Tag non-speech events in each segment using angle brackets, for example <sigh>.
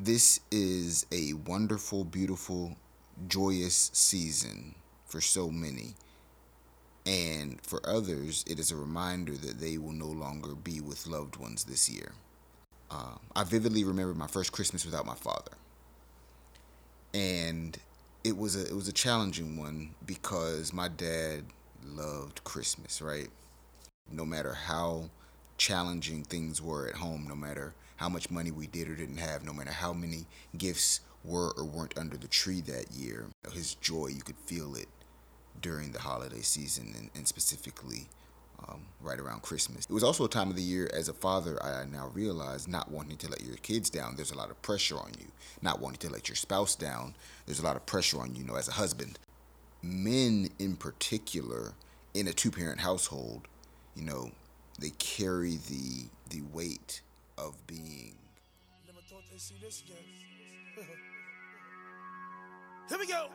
This is a wonderful, beautiful, joyous season for so many. And for others, it is a reminder that they will no longer be with loved ones this year. Uh, I vividly remember my first Christmas without my father. And it was a it was a challenging one because my dad loved Christmas, right? No matter how challenging things were at home, no matter how much money we did or didn't have, no matter how many gifts were or weren't under the tree that year, his joy, you could feel it during the holiday season and, and specifically um, right around Christmas. It was also a time of the year as a father, I now realize not wanting to let your kids down, there's a lot of pressure on you. Not wanting to let your spouse down, there's a lot of pressure on you, you know, as a husband. Men in particular, in a two parent household, you know, they carry the the weight of being. Never thought they'd see this again. Here we go.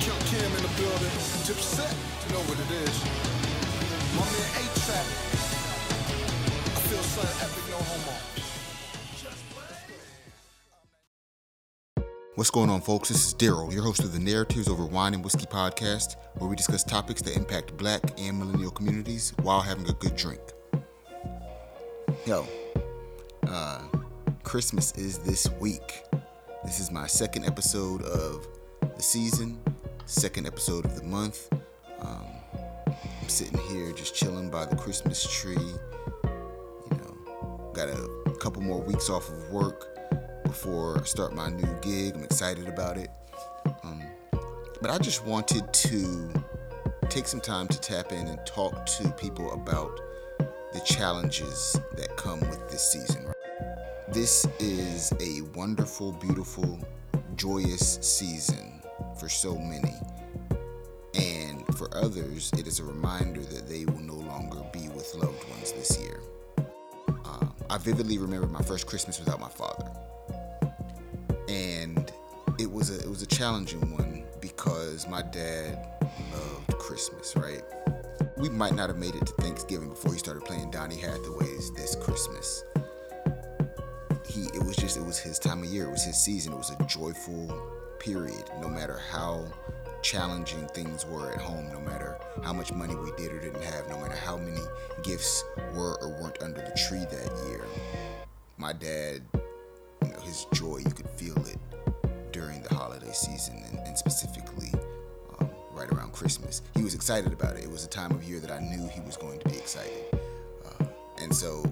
Kill Kim in the building. Tip set to know what it is. My man A-Trap. I feel something epic, no homo. What's going on, folks? This is Daryl, your host of the Narratives Over Wine and Whiskey podcast, where we discuss topics that impact black and millennial communities while having a good drink. Yo, uh, Christmas is this week. This is my second episode of the season, second episode of the month. Um, I'm sitting here just chilling by the Christmas tree. You know, got a couple more weeks off of work before I start my new gig. I'm excited about it. Um, but I just wanted to take some time to tap in and talk to people about the challenges that come with this season. This is a wonderful, beautiful, joyous season for so many. And for others, it is a reminder that they will no longer be with loved ones this year. Uh, I vividly remember my first Christmas without my father and it was a it was a challenging one because my dad loved Christmas, right? We might not have made it to Thanksgiving before he started playing Donny Hathaway's This Christmas. He it was just it was his time of year, it was his season, it was a joyful period, no matter how challenging things were at home, no matter how much money we did or didn't have, no matter how many gifts were or weren't under the tree that year. My dad you know, his joy, you could feel it during the holiday season and, and specifically right around Christmas. He was excited about it. It was a time of year that I knew he was going to be excited. Uh, and so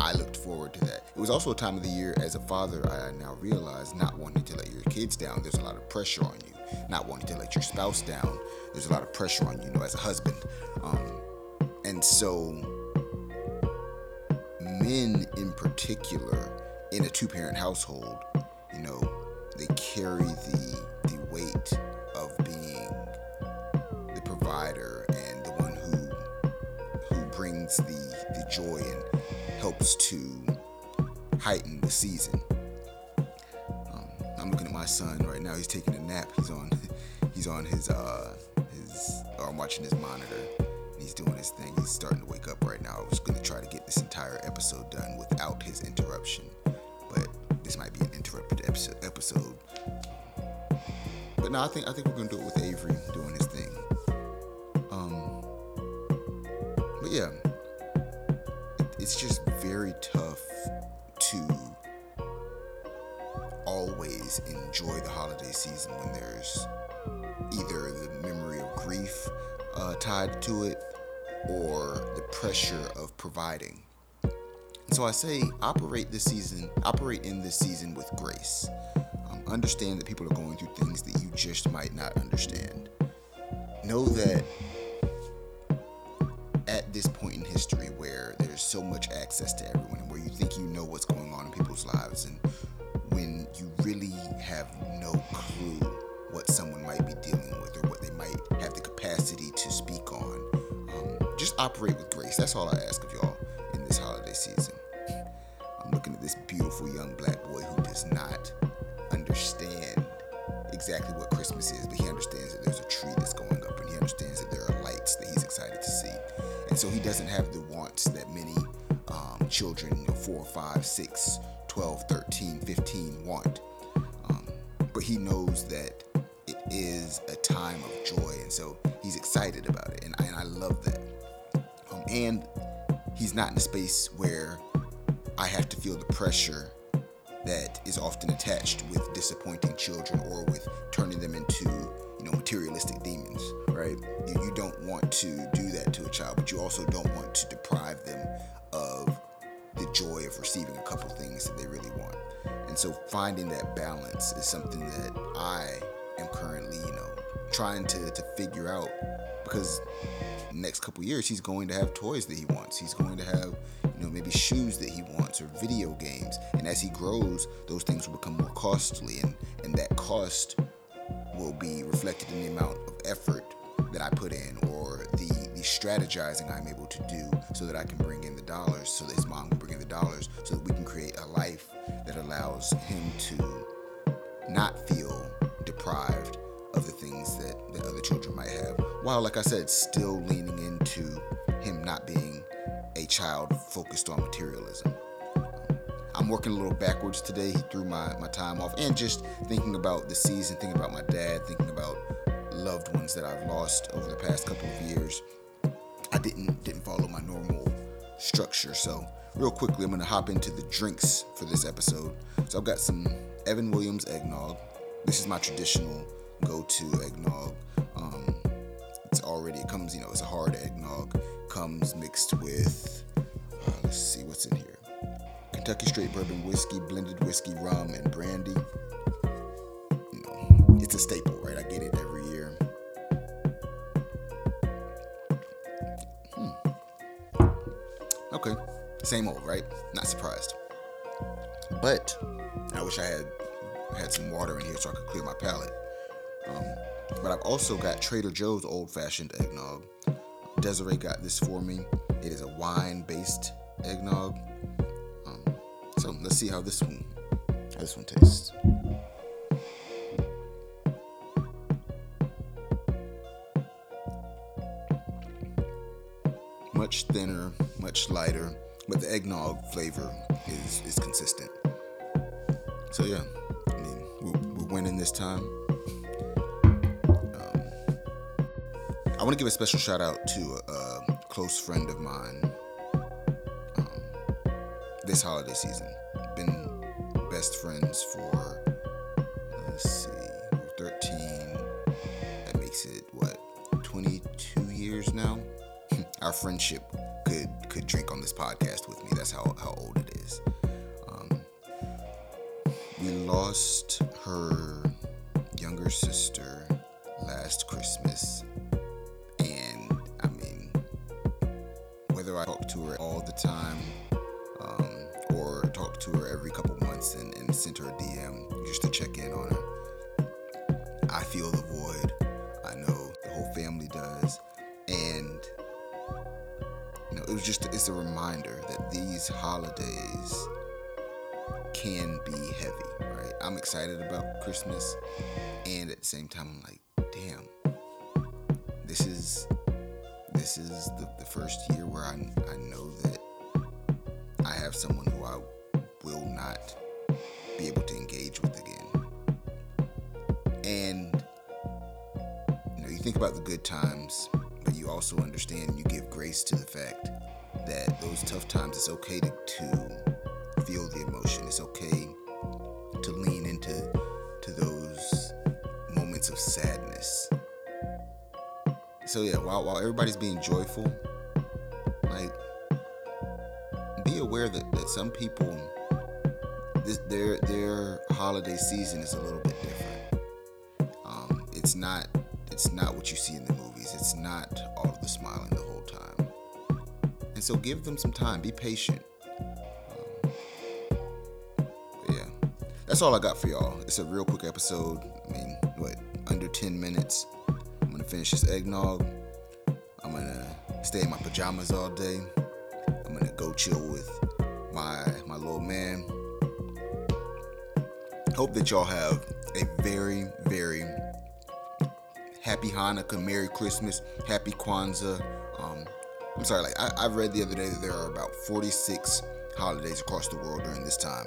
I looked forward to that. It was also a time of the year as a father, I now realize not wanting to let your kids down, there's a lot of pressure on you. Not wanting to let your spouse down, there's a lot of pressure on you, you know, as a husband. Um, and so men in particular in a two parent household, you know, they carry the joy and helps to heighten the season. Um, I'm looking at my son right now. He's taking a nap. He's on he's on his uh his or I'm watching his monitor. He's doing his thing. He's starting to wake up right now. I was gonna try to get this entire episode done without his interruption but this might be an interrupted episode. But no, I think I think we're gonna do it with Avery doing his thing. Um, but yeah, it's just very tough to always enjoy the holiday season when there's either the memory of grief uh, tied to it or the pressure of providing. So I say operate this season, operate in this season with grace. Um, understand that people are going through things that you just might not understand. Know that at this point in history where there's so much access to everyone and where you think you know what's going on in people's lives and when you really have no clue what someone might be dealing with or what they might have the capacity to speak on, um, just operate with grace. That's all I ask of y'all in this holiday season I'm looking at this beautiful young black boy who does not understand exactly what Christmas is, but he understands that so he doesn't have the wants that many um, children, you know, 4, 5, 6, 12, 13, 15 want. Um, but he knows that it is a time of joy, and so he's excited about it, and, and I love that. Um, and he's not in a space where I have to feel the pressure that is often attached with disappointing children or with turning them into know materialistic demons right? You, you don't want to do that to a child but you also don't want to deprive them of the joy of receiving a couple things that they really want. And so finding that balance is something that i am currently you know trying to, to figure out because next couple years he's going to have toys that he wants. He's going to have you know maybe shoes that he wants or video games. And as he grows those things will become more costly. And and that cost will be reflected in the amount of effort that I put in or the the strategizing I'm able to do so that I can bring in the dollars so that his mom can bring in the dollars so that we can create a life that allows him to not feel deprived of the things that, that other children might have while like I said still leaning into him not being a child focused on materialism. I'm working a little backwards today through my, my time off and just thinking about the season, thinking about my dad, thinking about loved ones that I've lost over the past couple of years. I didn't didn't follow my normal structure. So real quickly, I'm gonna hop into the drinks for this episode. So I've got some Evan Williams eggnog. This is my traditional go-to eggnog. Um, it's already it comes, you know, it's a hard eggnog. Comes mixed with uh, let's see what's in here. Kentucky straight bourbon whiskey, blended whiskey, rum, and brandy. You know, it's a staple, right? I get it every year. Hmm. Okay, same old, right? Not surprised. But I wish I had had some water in here so I could clear my palate. Um, but I've also got Trader Joe's old fashioned eggnog. Desiree got this for me. It is a wine based eggnog. So let's see how this one how this one tastes. Much thinner, much lighter, but the eggnog flavor is is consistent. So yeah, I mean we're, we're winning this time. Um, I want to give a special shout out to a, a close friend of mine this holiday season. Been best friends for let's see, 13. That makes it what 22 years now. <laughs> Our friendship could could drink on this podcast with me. That's how how old it is. Um, we lost her younger sister last Christmas, and I mean, whether I talk to her all the time talk to her every couple months and, and send her a DM just to check in on her, I feel the void. I know the whole family does, and you know, it was just it's a reminder that these holidays can be heavy, right? I'm excited about Christmas, and at the same time, I'm like, damn, this is this is the, the first year where I, I know that I have someone who I will not be able to engage with again. And you know, you think about the good times, but you also understand you give grace to the fact that those tough times it's okay to, to feel the emotion. It's okay to lean into to those moments of sadness. So yeah, while while everybody's being joyful, like be aware that, that some people this their their holiday season is a little bit different. Um, it's not it's not what you see in the movies. It's not all of the smiling the whole time. And so give them some time. Be patient. Um, yeah, that's all I got for y'all. It's a real quick episode. I mean, what under 10 minutes. I'm gonna finish this eggnog. I'm gonna stay in my pajamas all day. I'm gonna go chill with my my little man. Hope that y'all have a very very happy Hanukkah, Merry Christmas, Happy Kwanzaa. Um, I'm sorry, like I, I read the other day that there are about 46 holidays across the world during this time.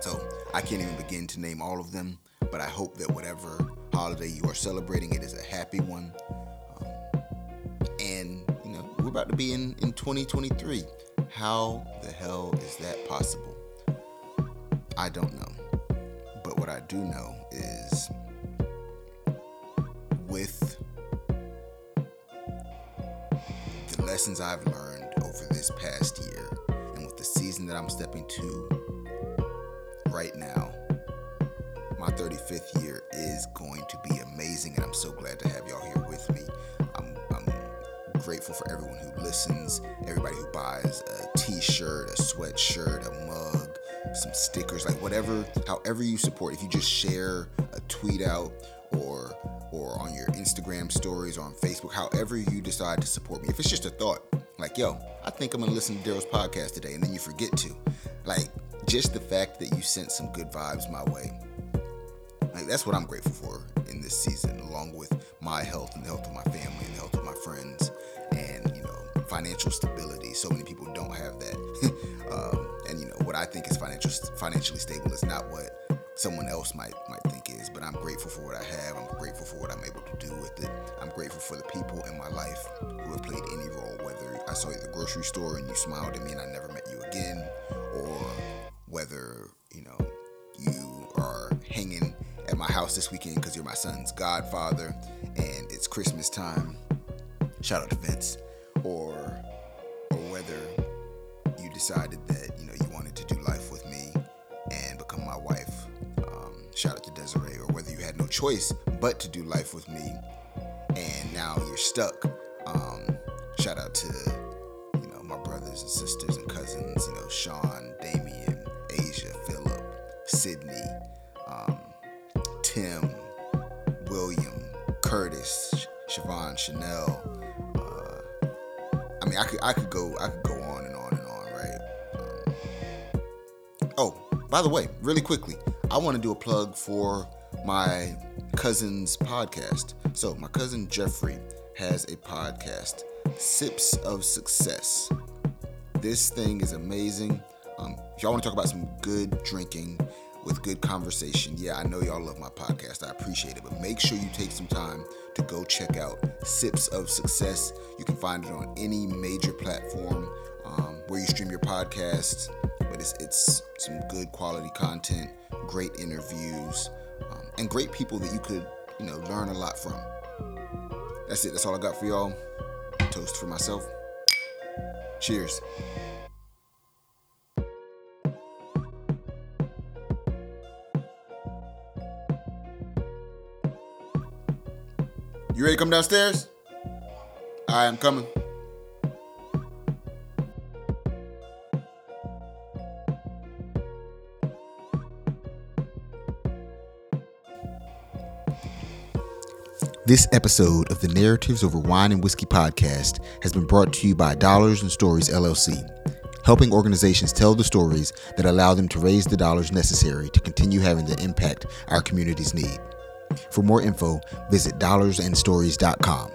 So I can't even begin to name all of them, but I hope that whatever holiday you are celebrating, it is a happy one. Um, and you know, we're about to be in in 2023. How the hell is that possible? I don't know. What I do know is with the lessons I've learned over this past year and with the season that I'm stepping to right now, my 35th year is going to be amazing, and I'm so glad to have y'all here with me. I'm, I'm grateful for everyone who listens, everybody who buys a t shirt, a sweatshirt, a mug, some stickers, like whatever, however you support. If you just share a tweet out or or on your Instagram stories or on Facebook, however you decide to support me. If it's just a thought, like, yo, I think I'm gonna listen to Daryl's podcast today, and then you forget to. Like, just the fact that you sent some good vibes my way. Like, that's what I'm grateful for in this season, along with my health and the health of my family and the health of my friends and, you know, financial stability. So many people don't have that. <laughs> um, and, you know, what I think is financial, financially stable is not what someone else might might think is but i'm grateful for what i have. I'm grateful for what i'm able to do with it. I'm grateful for the people in my life who have played any role whether i saw you at the grocery store and you smiled at me and i never met you again or whether you know you are hanging at my house this weekend because you're my son's godfather and it's christmas time. Shout out to vince. Or or whether you decided that choice but to do life with me and now you're stuck. Um, shout out to you know my brothers and sisters and cousins, you know Sean, Damien, Asia, Philip, Sydney, um, Tim, William, Curtis, Siobhan, Chanel. Uh, I mean, I could I could go I could go on and on and on, right? Um, oh, by the way, really quickly, I want to do a plug for my cousin's podcast. So, my cousin Jeffrey has a podcast, Sips of Success. This thing is amazing. Um, if y'all want to talk about some good drinking with good conversation, yeah, I know y'all love my podcast. I appreciate it. But make sure you take some time to go check out Sips of Success. You can find it on any major platform um, where you stream your podcast. But it's, it's some good quality content great interviews, and great people that you could, you know, learn a lot from. That's it. That's all I got for y'all. Toast for myself. Cheers. You ready to come downstairs? I am coming. This episode of the Narratives Over Wine and Whiskey podcast has been brought to you by Dollars and Stories LLC, helping organizations tell the stories that allow them to raise the dollars necessary to continue having the impact our communities need. For more info, visit dollarsandstories.com.